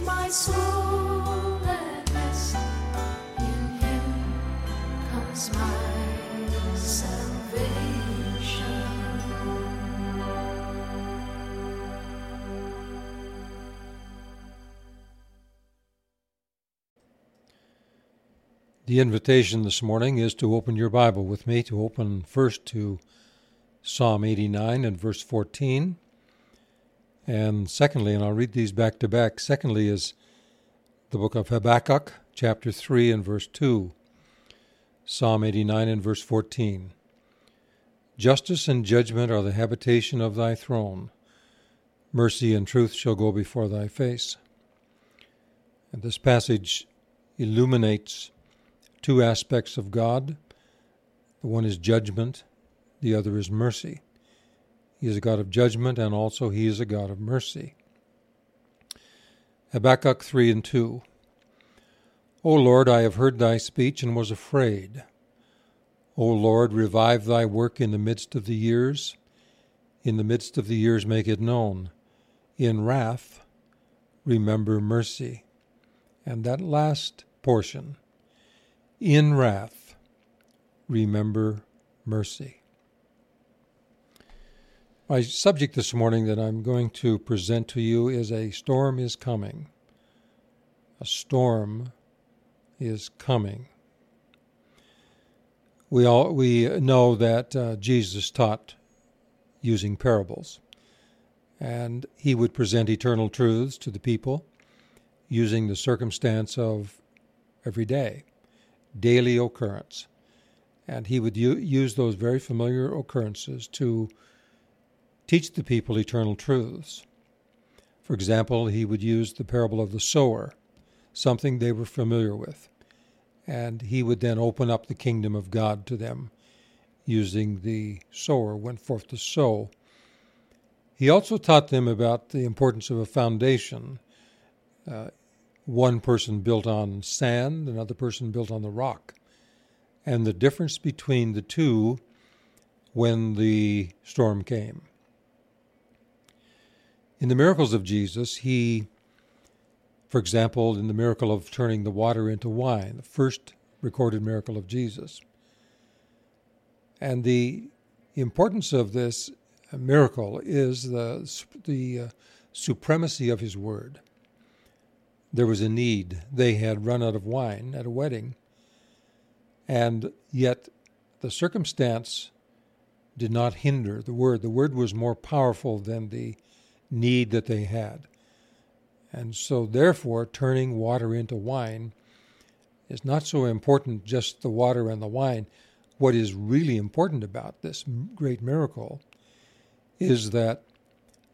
my soul. The invitation this morning is to open your Bible with me, to open first to Psalm 89 and verse 14. And secondly, and I'll read these back to back, secondly is the book of Habakkuk, chapter 3 and verse 2. Psalm 89 and verse 14. Justice and judgment are the habitation of thy throne. Mercy and truth shall go before thy face. And this passage illuminates two aspects of God. The one is judgment, the other is mercy. He is a God of judgment, and also He is a God of mercy. Habakkuk 3 and 2. O Lord, I have heard thy speech and was afraid. O Lord, revive thy work in the midst of the years. In the midst of the years, make it known. In wrath, remember mercy. And that last portion, in wrath, remember mercy. My subject this morning that I'm going to present to you is a storm is coming. A storm is coming. We all we know that uh, Jesus taught using parables, and he would present eternal truths to the people using the circumstance of every day, daily occurrence, and he would u- use those very familiar occurrences to teach the people eternal truths. For example, he would use the parable of the sower, something they were familiar with, and he would then open up the kingdom of God to them using the sower went forth to sow. He also taught them about the importance of a foundation. Uh, one person built on sand, another person built on the rock, and the difference between the two when the storm came. In the miracles of Jesus, he, for example, in the miracle of turning the water into wine, the first recorded miracle of Jesus, and the importance of this miracle is the the uh, supremacy of his word. There was a need; they had run out of wine at a wedding, and yet the circumstance did not hinder the word. The word was more powerful than the need that they had. And so, therefore, turning water into wine is not so important, just the water and the wine. What is really important about this great miracle is that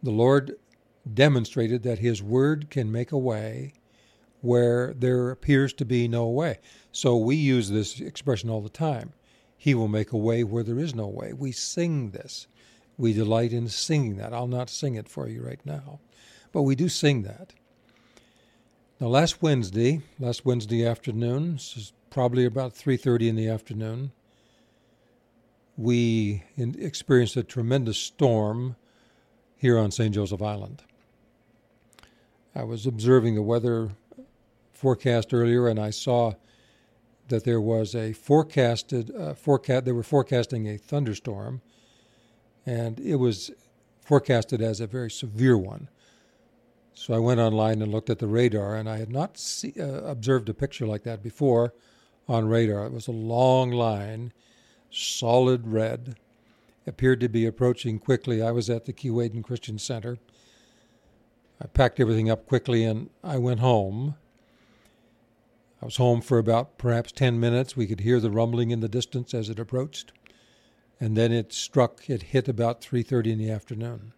the Lord demonstrated that His Word can make a way where there appears to be no way. So we use this expression all the time. He will make a way where there is no way. We sing this. We delight in singing that. I'll not sing it for you right now, but we do sing that. Now, last Wednesday, last Wednesday afternoon, this is probably about 3:30 in the afternoon, we experienced a tremendous storm here on St. Joseph Island. I was observing the weather forecast earlier, and I saw that there was a forecasted uh, forecast. They were forecasting a thunderstorm, and it was forecasted as a very severe one. So I went online and looked at the radar, and I had not see, uh, observed a picture like that before on radar. It was a long line, solid red, appeared to be approaching quickly. I was at the Keewaydin Christian Center. I packed everything up quickly and I went home. I was home for about perhaps 10 minutes. We could hear the rumbling in the distance as it approached. And then it struck, it hit about 3:30 in the afternoon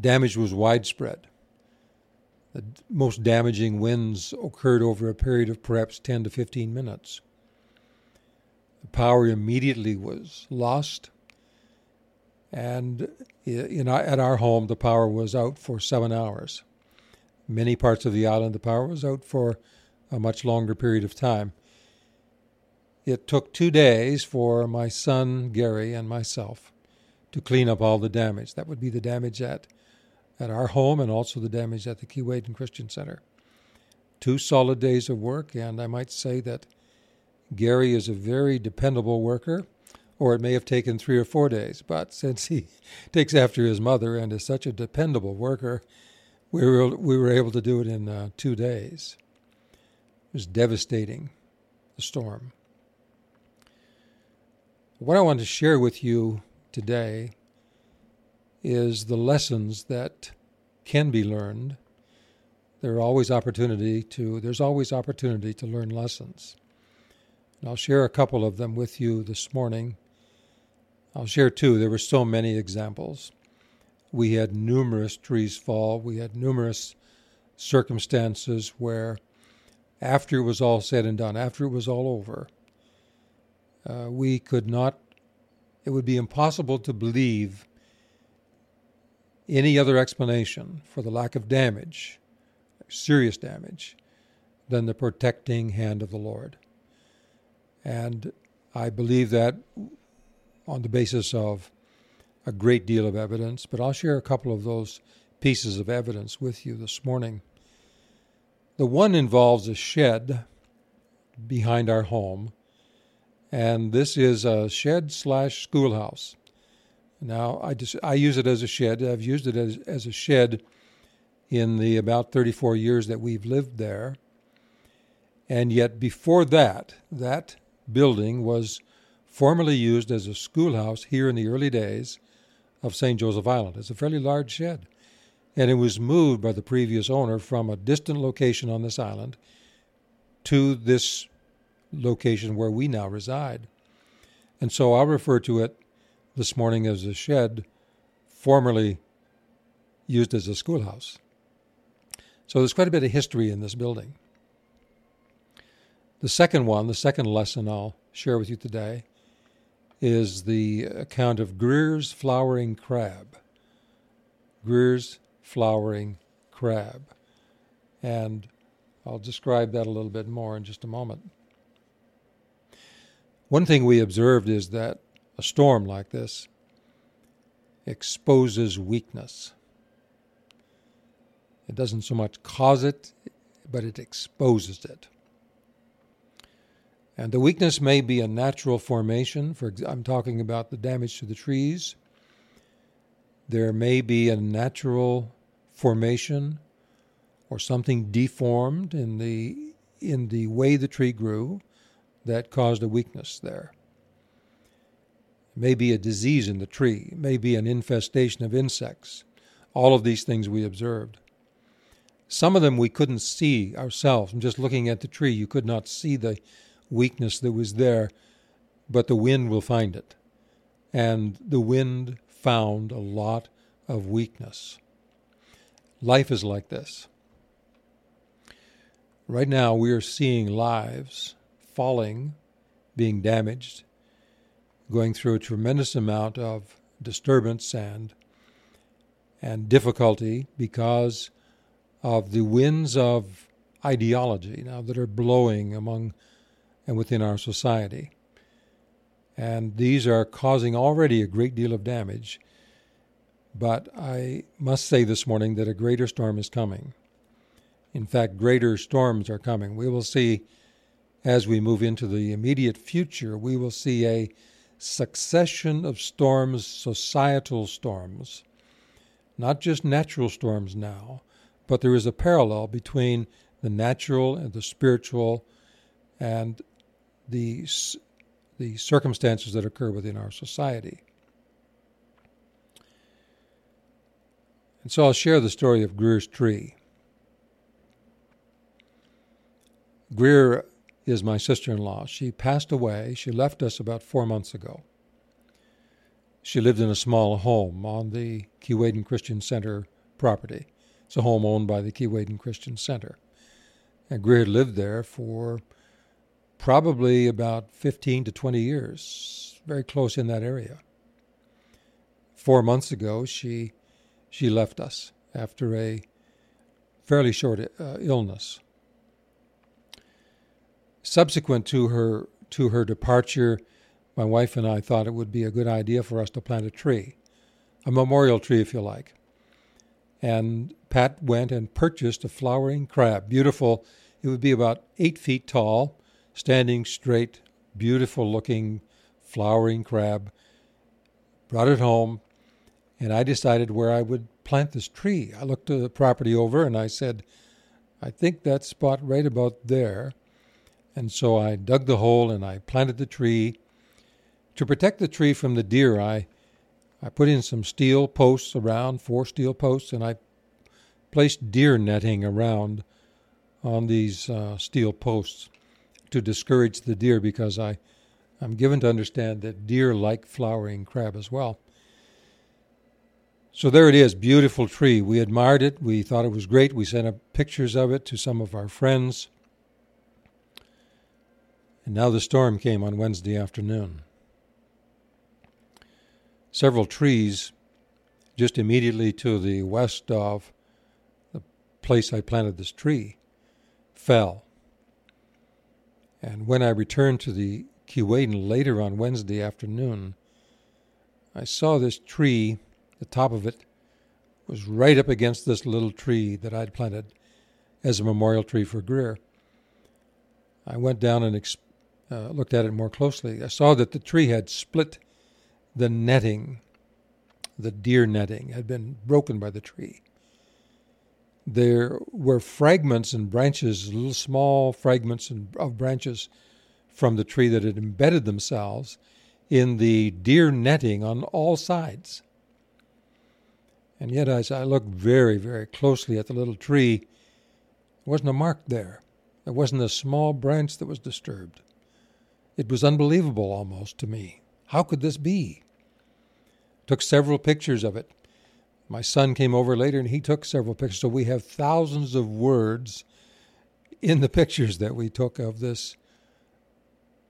damage was widespread. The most damaging winds occurred over a period of perhaps 10 to 15 minutes. The power immediately was lost, and in our, at our home, the power was out for seven hours. Many parts of the island, the power was out for a much longer period of time. It took two days for my son Gary and myself to clean up all the damage. That would be the damage at at our home and also the damage at the Keewaydin Christian Center. Two solid days of work, and I might say that Gary is a very dependable worker, or it may have taken three or four days, but since he takes after his mother and is such a dependable worker, we were, we were able to do it in uh, two days. It was devastating, the storm. What I want to share with you today is the lessons that can be learned. There are always opportunity to there's always opportunity to learn lessons. And I'll share a couple of them with you this morning. I'll share two. There were so many examples. We had numerous trees fall. We had numerous circumstances where, after it was all said and done, after it was all over, uh, we could not, it would be impossible to believe any other explanation for the lack of damage, serious damage, than the protecting hand of the Lord. And I believe that on the basis of a great deal of evidence, but I'll share a couple of those pieces of evidence with you this morning. The one involves a shed behind our home, and this is a shed slash schoolhouse. Now, I, just, I use it as a shed. I've used it as, as a shed in the about 34 years that we've lived there. And yet, before that, that building was formerly used as a schoolhouse here in the early days of St. Joseph Island. It's a fairly large shed. And it was moved by the previous owner from a distant location on this island to this location where we now reside. And so I'll refer to it this morning as a shed formerly used as a schoolhouse. So there's quite a bit of history in this building. The second one, the second lesson I'll share with you today, is the account of Greer's flowering crab. Greer's flowering crab. And I'll describe that a little bit more in just a moment. One thing we observed is that a storm like this exposes weakness. It doesn't so much cause it, but it exposes it. And the weakness may be a natural formation. For I'm talking about the damage to the trees. There may be a natural formation or something deformed in the in the way the tree grew that caused a weakness there. Maybe a disease in the tree, maybe an infestation of insects. All of these things we observed. Some of them we couldn't see ourselves. Just looking at the tree, you could not see the weakness that was there, but the wind will find it. And the wind found a lot of weakness. Life is like this. Right now, we are seeing lives falling, being damaged, going through a tremendous amount of disturbance and and difficulty because of the winds of ideology now that are blowing among and within our society. And these are causing already a great deal of damage. But I must say this morning that a greater storm is coming. In fact, greater storms are coming. We will see, as we move into the immediate future, we will see a succession of storms, societal storms, not just natural storms now, but there is a parallel between the natural and the spiritual and the, the circumstances that occur within our society. And so I'll share the story of Greer's tree. Greer is my sister in law. She passed away. She left us about four months ago. She lived in a small home on the Keewaydin Christian Center property. It's a home owned by the Keewaydin Christian Center. And Greer lived there for probably about 15 to 20 years, very close in that area. Four months ago, she, she left us after a fairly short uh, illness. Subsequent to her, to her departure, my wife and I thought it would be a good idea for us to plant a tree, a memorial tree, if you like. And Pat went and purchased a flowering crab, beautiful. It would be about eight feet tall, standing straight, beautiful looking flowering crab. Brought it home, and I decided where I would plant this tree. I looked the property over and I said, I think that spot right about there. And so I dug the hole and I planted the tree. To protect the tree from the deer, I, I put in some steel posts around, four steel posts, and I placed deer netting around on these uh, steel posts to discourage the deer because I, I'm given to understand that deer like flowering crab as well. So there it is, beautiful tree. We admired it. We thought it was great. We sent up pictures of it to some of our friends. And now the storm came on Wednesday afternoon. Several trees just immediately to the west of the place I planted this tree fell. And when I returned to the Keewaydin later on Wednesday afternoon, I saw this tree, the top of it was right up against this little tree that I'd planted as a memorial tree for Greer. I went down and ex- uh, looked at it more closely. I saw that the tree had split the netting, the deer netting had been broken by the tree. There were fragments and branches, little small fragments of branches from the tree that had embedded themselves in the deer netting on all sides. And yet, as I looked very, very closely at the little tree, there wasn't a mark there. There wasn't a small branch that was disturbed. It was unbelievable almost to me. How could this be? Took several pictures of it. My son came over later and he took several pictures. So we have thousands of words in the pictures that we took of this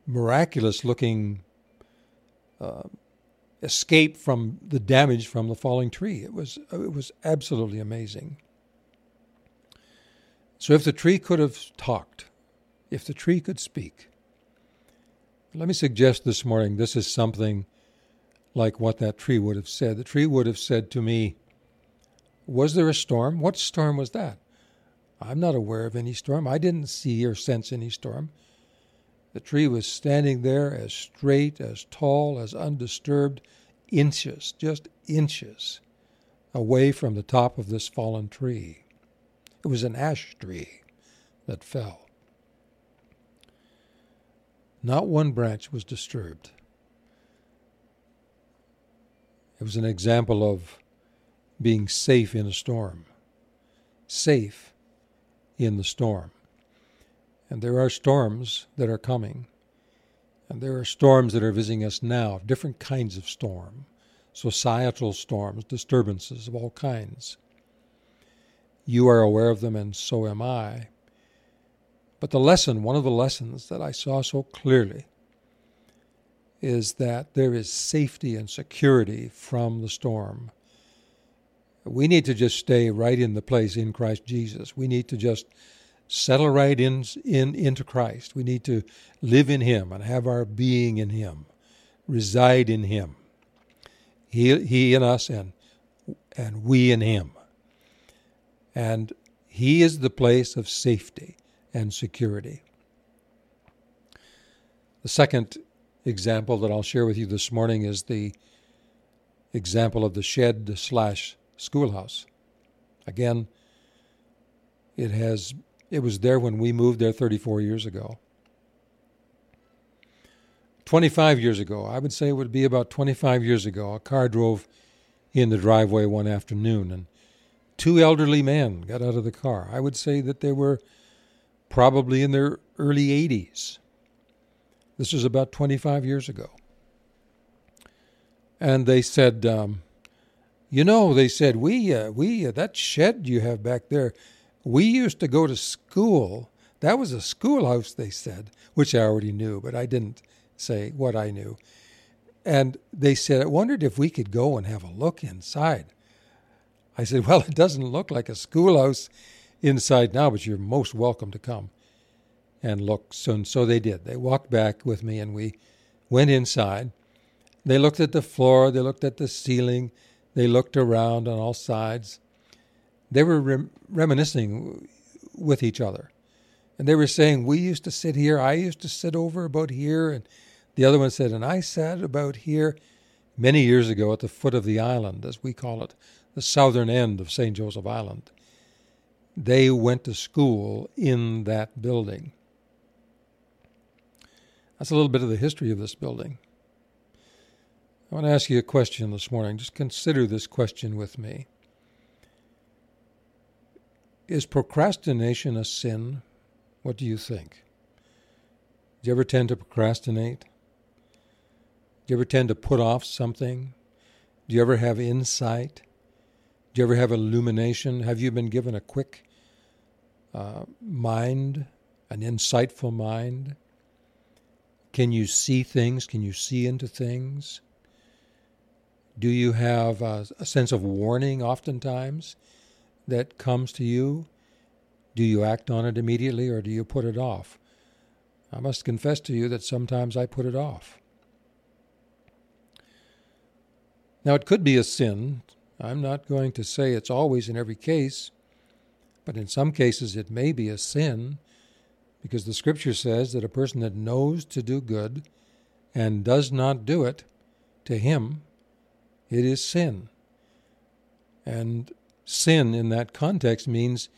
miraculous looking uh, escape from the damage from the falling tree. It was, it was absolutely amazing. So if the tree could have talked, if the tree could speak, let me suggest this morning this is something like what that tree would have said. The tree would have said to me, was there a storm? What storm was that? I'm not aware of any storm. I didn't see or sense any storm. The tree was standing there as straight, as tall, as undisturbed, inches, just inches away from the top of this fallen tree. It was an ash tree that fell. Not one branch was disturbed. It was an example of being safe in a storm. Safe in the storm. And there are storms that are coming. And there are storms that are visiting us now, different kinds of storm, societal storms, disturbances of all kinds. You are aware of them, and so am I. But the lesson, one of the lessons that I saw so clearly, is that there is safety and security from the storm. We need to just stay right in the place in Christ Jesus. We need to just settle right in, in into Christ. We need to live in Him and have our being in Him, reside in Him. He, he in us and and we in Him. And He is the place of safety and security. The second example that I'll share with you this morning is the example of the shed slash schoolhouse. Again, it has it was there when we moved there 34 years ago. 25 years ago, I would say it would be about 25 years ago, a car drove in the driveway one afternoon and two elderly men got out of the car. I would say that they were probably in their early 80s. This was about 25 years ago. And they said, um, you know, they said, we, uh, we, uh, that shed you have back there, we used to go to school. That was a schoolhouse, they said, which I already knew, but I didn't say what I knew. And they said, I wondered if we could go and have a look inside. I said, Well, it doesn't look like a schoolhouse inside now, but you're most welcome to come and look. So, so they did. They walked back with me and we went inside. They looked at the floor, they looked at the ceiling, they looked around on all sides. They were rem- reminiscing with each other. And they were saying, We used to sit here, I used to sit over about here. And the other one said, And I sat about here many years ago at the foot of the island, as we call it, the southern end of St. Joseph Island. They went to school in that building. That's a little bit of the history of this building. I want to ask you a question this morning. Just consider this question with me. Is procrastination a sin? What do you think? Do you ever tend to procrastinate? Do you ever tend to put off something? Do you ever have insight? Do you ever have illumination? Have you been given a quick uh, mind, an insightful mind? Can you see things? Can you see into things? Do you have a, a sense of warning oftentimes that comes to you? Do you act on it immediately or do you put it off? I must confess to you that sometimes I put it off. Now, it could be a sin I'm not going to say it's always in every case, but in some cases it may be a sin because the scripture says that a person that knows to do good and does not do it, to him it is sin. And sin in that context means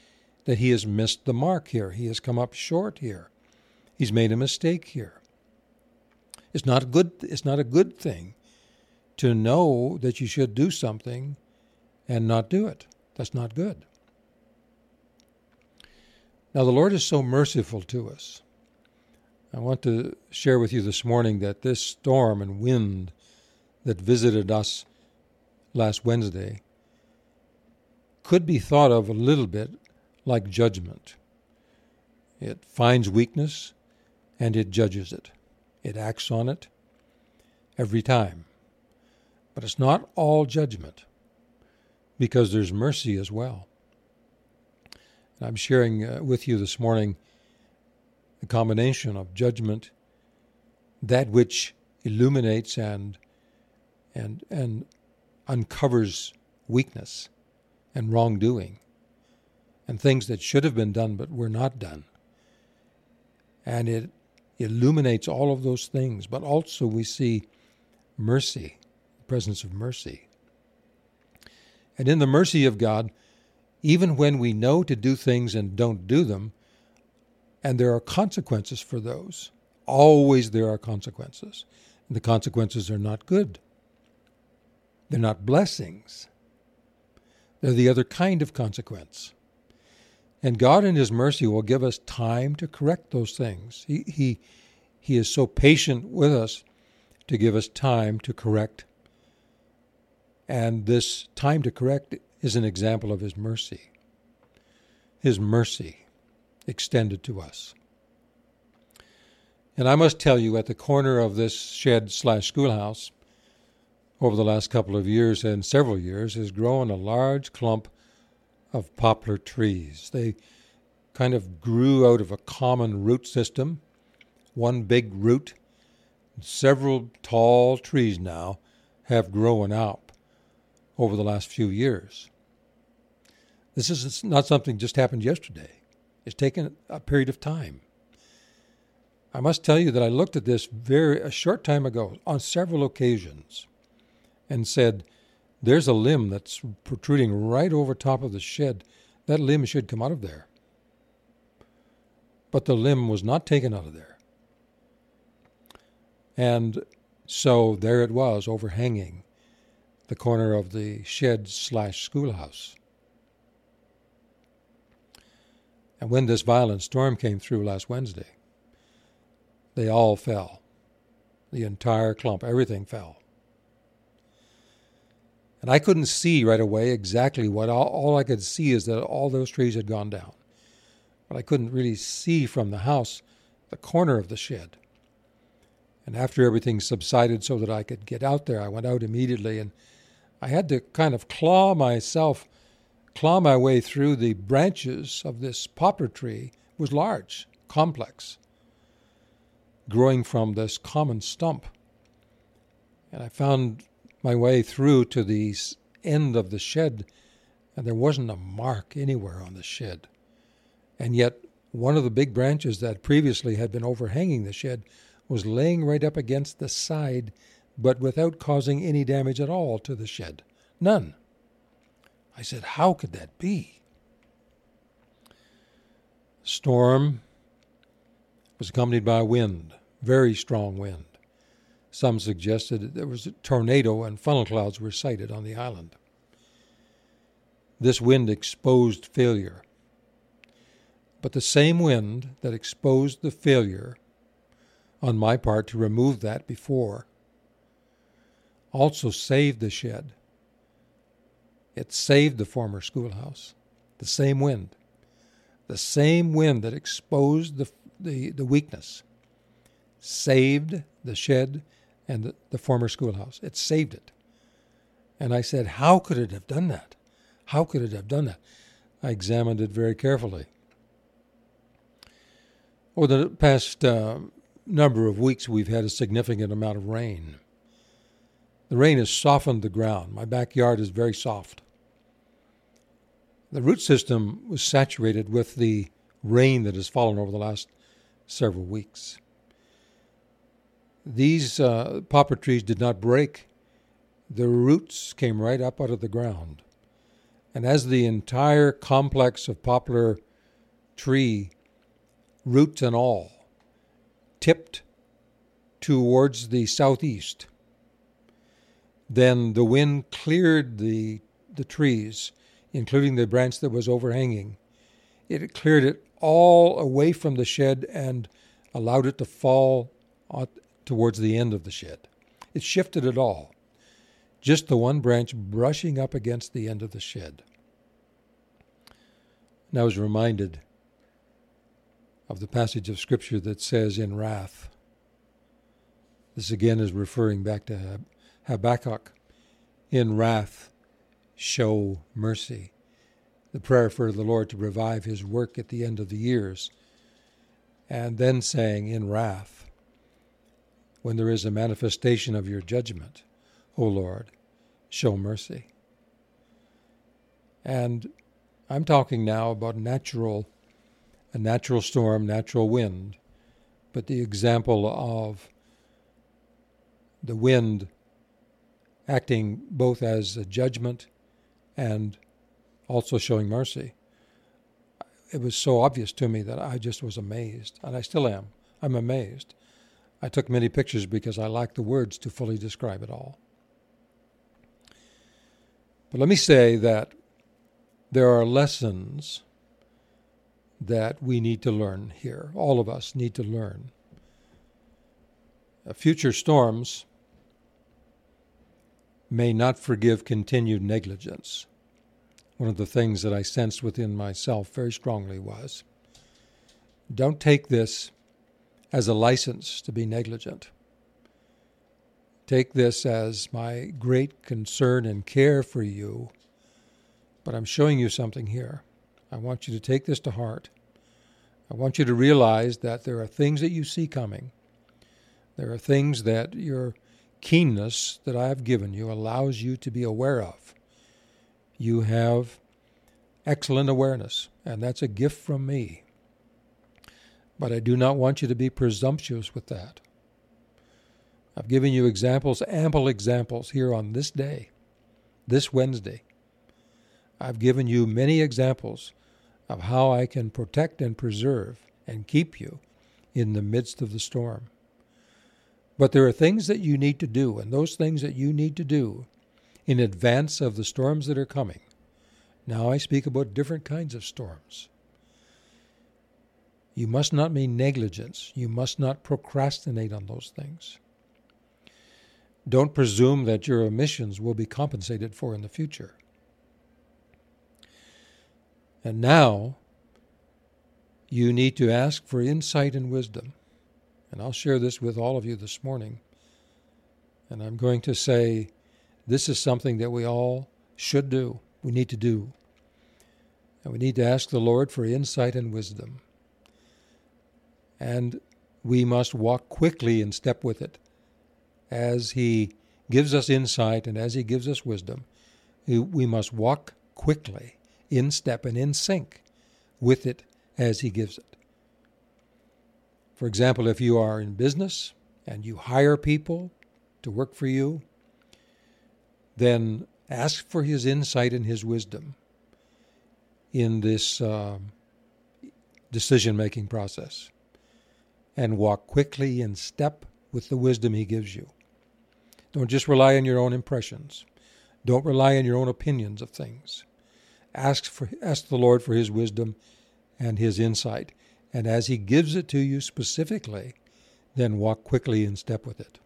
that he has missed the mark here. He has come up short here. He's made a mistake here. It's not good it's not a good thing to know that you should do something and not do it. That's not good. Now, the Lord is so merciful to us. I want to share with you this morning that this storm and wind that visited us last Wednesday could be thought of a little bit like judgment. It finds weakness and it judges it, it acts on it every time. But it's not all judgment because there's mercy as well. I'm sharing uh, with you this morning the combination of judgment, that which illuminates and and and uncovers weakness and wrongdoing and things that should have been done but were not done. And it illuminates all of those things, but also we see mercy, the presence of mercy. And in the mercy of God, even when we know to do things and don't do them, and there are consequences for those, always there are consequences. And the consequences are not good. They're not blessings. They're the other kind of consequence. And God in His mercy will give us time to correct those things. He, he, he is so patient with us to give us time to correct. And this time to correct is an example of His mercy. His mercy extended to us. And I must tell you, at the corner of this shed slash schoolhouse, over the last couple of years and several years, has grown a large clump of poplar trees. They kind of grew out of a common root system, one big root. Several tall trees now have grown up over the last few years. This is not something just happened yesterday. It's taken a period of time. I must tell you that I looked at this very a short time ago on several occasions and said, there's a limb that's protruding right over top of the shed. That limb should come out of there. But the limb was not taken out of there. And so there it was, overhanging the corner of the shed slash schoolhouse. And when this violent storm came through last Wednesday, they all fell. The entire clump, everything fell. And I couldn't see right away exactly what. All, all I could see is that all those trees had gone down. But I couldn't really see from the house the corner of the shed. And after everything subsided so that I could get out there, I went out immediately and I had to kind of claw myself, claw my way through the branches of this poplar tree. It was large, complex, growing from this common stump. And I found my way through to the end of the shed, and there wasn't a mark anywhere on the shed. And yet, one of the big branches that previously had been overhanging the shed was laying right up against the side, but without causing any damage at all to the shed. None. I said, How could that be? Storm was accompanied by wind, very strong wind. Some suggested that there was a tornado and funnel clouds were sighted on the island. This wind exposed failure. But the same wind that exposed the failure on my part to remove that before also saved the shed. It saved the former schoolhouse. The same wind. The same wind that exposed the, the, the weakness saved the shed and the, the former schoolhouse. It saved it. And I said, How could it have done that? How could it have done that? I examined it very carefully. Over the past uh, number of weeks, we've had a significant amount of rain. The rain has softened the ground. My backyard is very soft. The root system was saturated with the rain that has fallen over the last several weeks. These uh, poplar trees did not break. The roots came right up out of the ground. And as the entire complex of poplar tree, roots and all, tipped towards the southeast, then the wind cleared the, the trees, including the branch that was overhanging. It cleared it all away from the shed and allowed it to fall towards the end of the shed. It shifted it all, just the one branch brushing up against the end of the shed. And I was reminded of the passage of Scripture that says, in wrath. This again is referring back to Habakkuk. In wrath, show mercy. The prayer for the Lord to revive his work at the end of the years. And then saying, in wrath, when there is a manifestation of your judgment, O Lord, show mercy. And I'm talking now about natural, a natural storm, natural wind, but the example of the wind acting both as a judgment and also showing mercy. It was so obvious to me that I just was amazed, and I still am. I'm amazed. I took many pictures because I lack the words to fully describe it all. But let me say that there are lessons that we need to learn here. All of us need to learn. Future storms may not forgive continued negligence. One of the things that I sensed within myself very strongly was don't take this as a license to be negligent. Take this as my great concern and care for you, but I'm showing you something here. I want you to take this to heart. I want you to realize that there are things that you see coming. There are things that your keenness that I have given you allows you to be aware of. You have excellent awareness, and that's a gift from me. But I do not want you to be presumptuous with that. I've given you examples, ample examples here on this day, this Wednesday. I've given you many examples of how I can protect and preserve and keep you in the midst of the storm. But there are things that you need to do, and those things that you need to do in advance of the storms that are coming. Now I speak about different kinds of storms. You must not be negligence. You must not procrastinate on those things. Don't presume that your omissions will be compensated for in the future. And now you need to ask for insight and wisdom. And I'll share this with all of you this morning. And I'm going to say this is something that we all should do, we need to do. And we need to ask the Lord for insight and wisdom. And we must walk quickly in step with it. As He gives us insight and as He gives us wisdom, we must walk quickly in step and in sync with it as He gives it. For example, if you are in business and you hire people to work for you, then ask for His insight and His wisdom in this uh, decision making process and walk quickly in step with the wisdom He gives you. Don't just rely on your own impressions. Don't rely on your own opinions of things. Ask for ask the Lord for his wisdom and his insight. And as he gives it to you specifically, then walk quickly in step with it.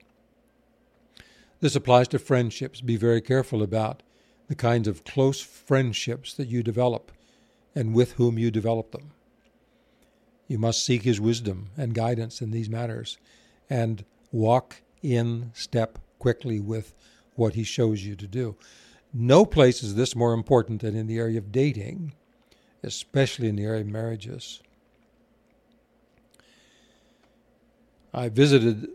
This applies to friendships. Be very careful about the kinds of close friendships that you develop and with whom you develop them. You must seek his wisdom and guidance in these matters and walk in step quickly with what he shows you to do. No place is this more important than in the area of dating, especially in the area of marriages. I visited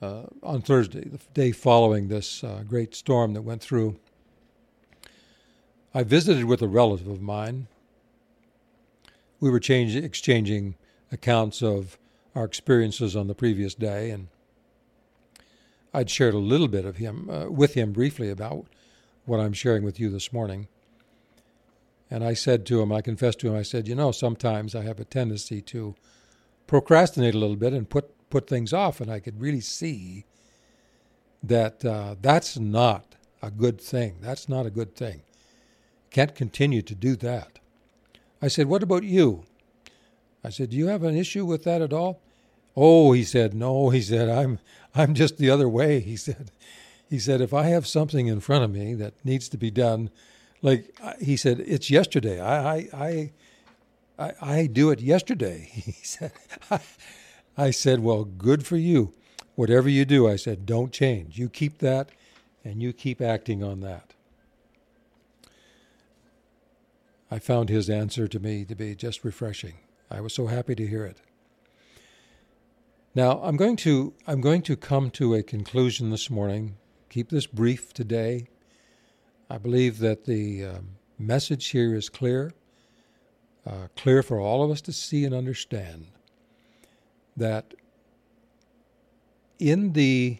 uh, on Thursday, the day following this uh, great storm that went through. I visited with a relative of mine. We were change, exchanging accounts of our experiences on the previous day, and I'd shared a little bit of him uh, with him briefly about what I'm sharing with you this morning. And I said to him, I confessed to him, I said, you know, sometimes I have a tendency to procrastinate a little bit and put put things off, and I could really see that uh, that's not a good thing. That's not a good thing. Can't continue to do that. I said, What about you? I said, Do you have an issue with that at all? Oh, he said, No, he said, I'm I'm just the other way. He said, he said, if I have something in front of me that needs to be done, like he said, it's yesterday. I I I I, I do it yesterday. He said, I said, well, good for you. Whatever you do, I said, don't change. You keep that, and you keep acting on that. I found his answer to me to be just refreshing. I was so happy to hear it. Now, I'm going to I'm going to come to a conclusion this morning. Keep this brief today. I believe that the um, message here is clear, uh, clear for all of us to see and understand that in the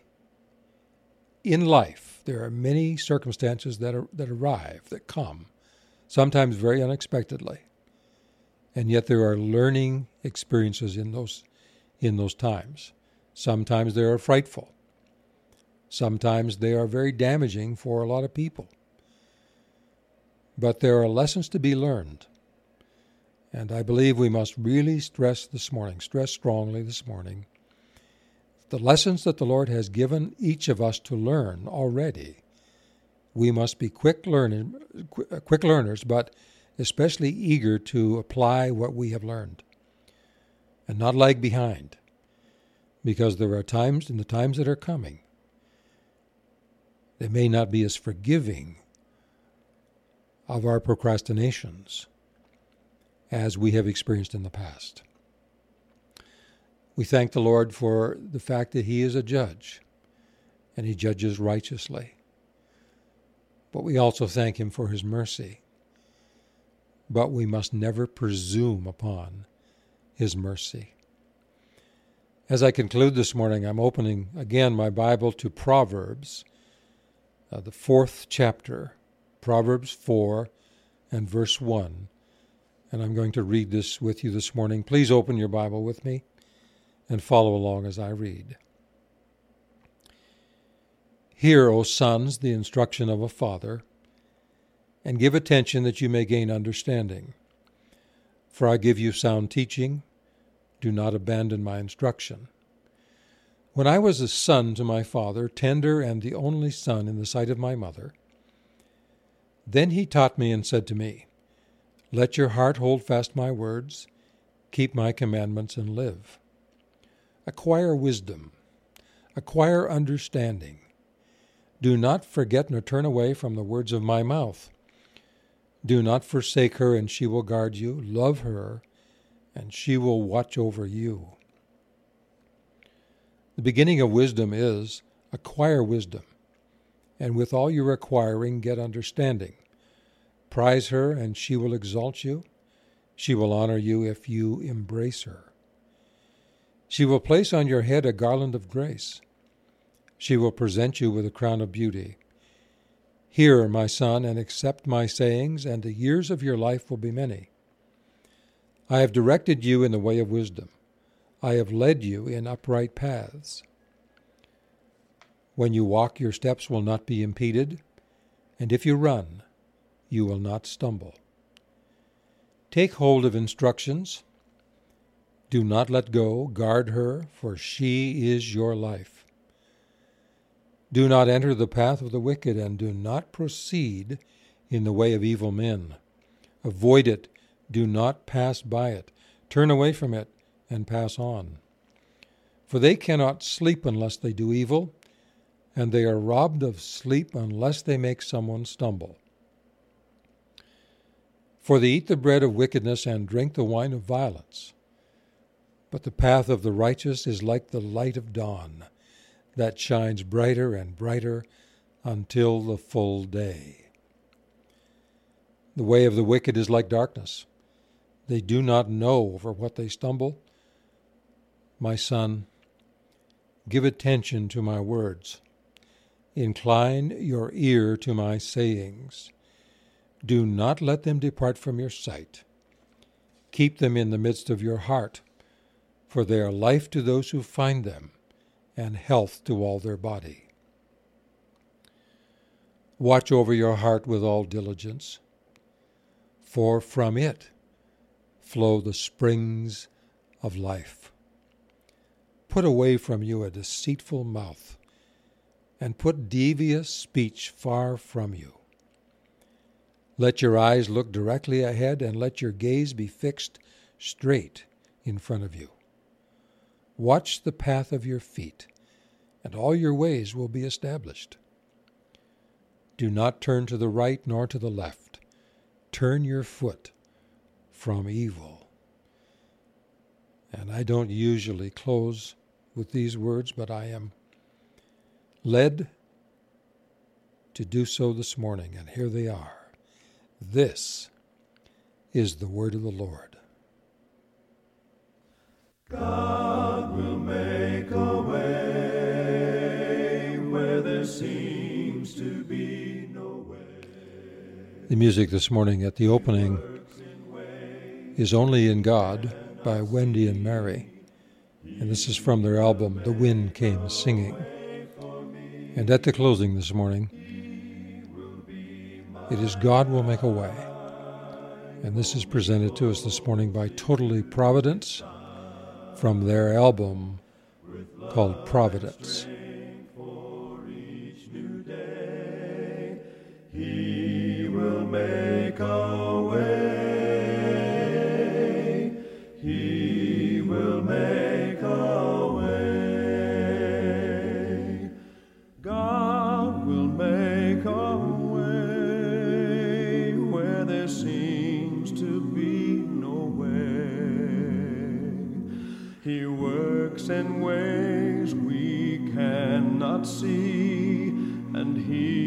in life there are many circumstances that are, that arrive that come sometimes very unexpectedly and yet there are learning experiences in those in those times. Sometimes they are frightful. Sometimes they are very damaging for a lot of people. But there are lessons to be learned. And I believe we must really stress this morning, stress strongly this morning, the lessons that the Lord has given each of us to learn already. We must be quick, learning, uh, quick learners, but especially eager to apply what we have learned and not lag behind. Because there are times, in the times that are coming, they may not be as forgiving of our procrastinations as we have experienced in the past. We thank the Lord for the fact that He is a judge and He judges righteously. But we also thank Him for His mercy. But we must never presume upon His mercy. As I conclude this morning, I'm opening again my Bible to Proverbs, uh, the fourth chapter, Proverbs 4 and verse 1 and I'm going to read this with you this morning. Please open your Bible with me and follow along as I read. Hear, O sons, the instruction of a father, and give attention that you may gain understanding. For I give you sound teaching. Do not abandon my instruction. When I was a son to my father, tender and the only son in the sight of my mother, then he taught me and said to me, let your heart hold fast my words, keep my commandments, and live. Acquire wisdom, acquire understanding. Do not forget nor turn away from the words of my mouth. Do not forsake her, and she will guard you. Love her, and she will watch over you. The beginning of wisdom is acquire wisdom, and with all your acquiring, get understanding. Prize her, and she will exalt you. She will honor you if you embrace her. She will place on your head a garland of grace. She will present you with a crown of beauty. Hear, my son, and accept my sayings, and the years of your life will be many. I have directed you in the way of wisdom. I have led you in upright paths. When you walk, your steps will not be impeded, and if you run, you will not stumble. Take hold of instructions. Do not let go. Guard her, for she is your life. Do not enter the path of the wicked, and do not proceed in the way of evil men. Avoid it. Do not pass by it. Turn away from it and pass on. For they cannot sleep unless they do evil, and they are robbed of sleep unless they make someone stumble. For they eat the bread of wickedness and drink the wine of violence. But the path of the righteous is like the light of dawn, that shines brighter and brighter until the full day. The way of the wicked is like darkness. They do not know over what they stumble. My son, give attention to my words. Incline your ear to my sayings. Do not let them depart from your sight. Keep them in the midst of your heart, for they are life to those who find them, and health to all their body. Watch over your heart with all diligence, for from it flow the springs of life. Put away from you a deceitful mouth, and put devious speech far from you. Let your eyes look directly ahead and let your gaze be fixed straight in front of you. Watch the path of your feet, and all your ways will be established. Do not turn to the right nor to the left. Turn your foot from evil. And I don't usually close with these words, but I am led to do so this morning, and here they are. This is the word of the Lord. God will make a way where there seems to be no way. The music this morning at the opening is Only in God by Wendy and Mary. And this is from their album The Wind Came Singing. And at the closing this morning, It is God will make a way. And this is presented to us this morning by Totally Providence from their album called Providence. He will make a in ways we cannot see, and He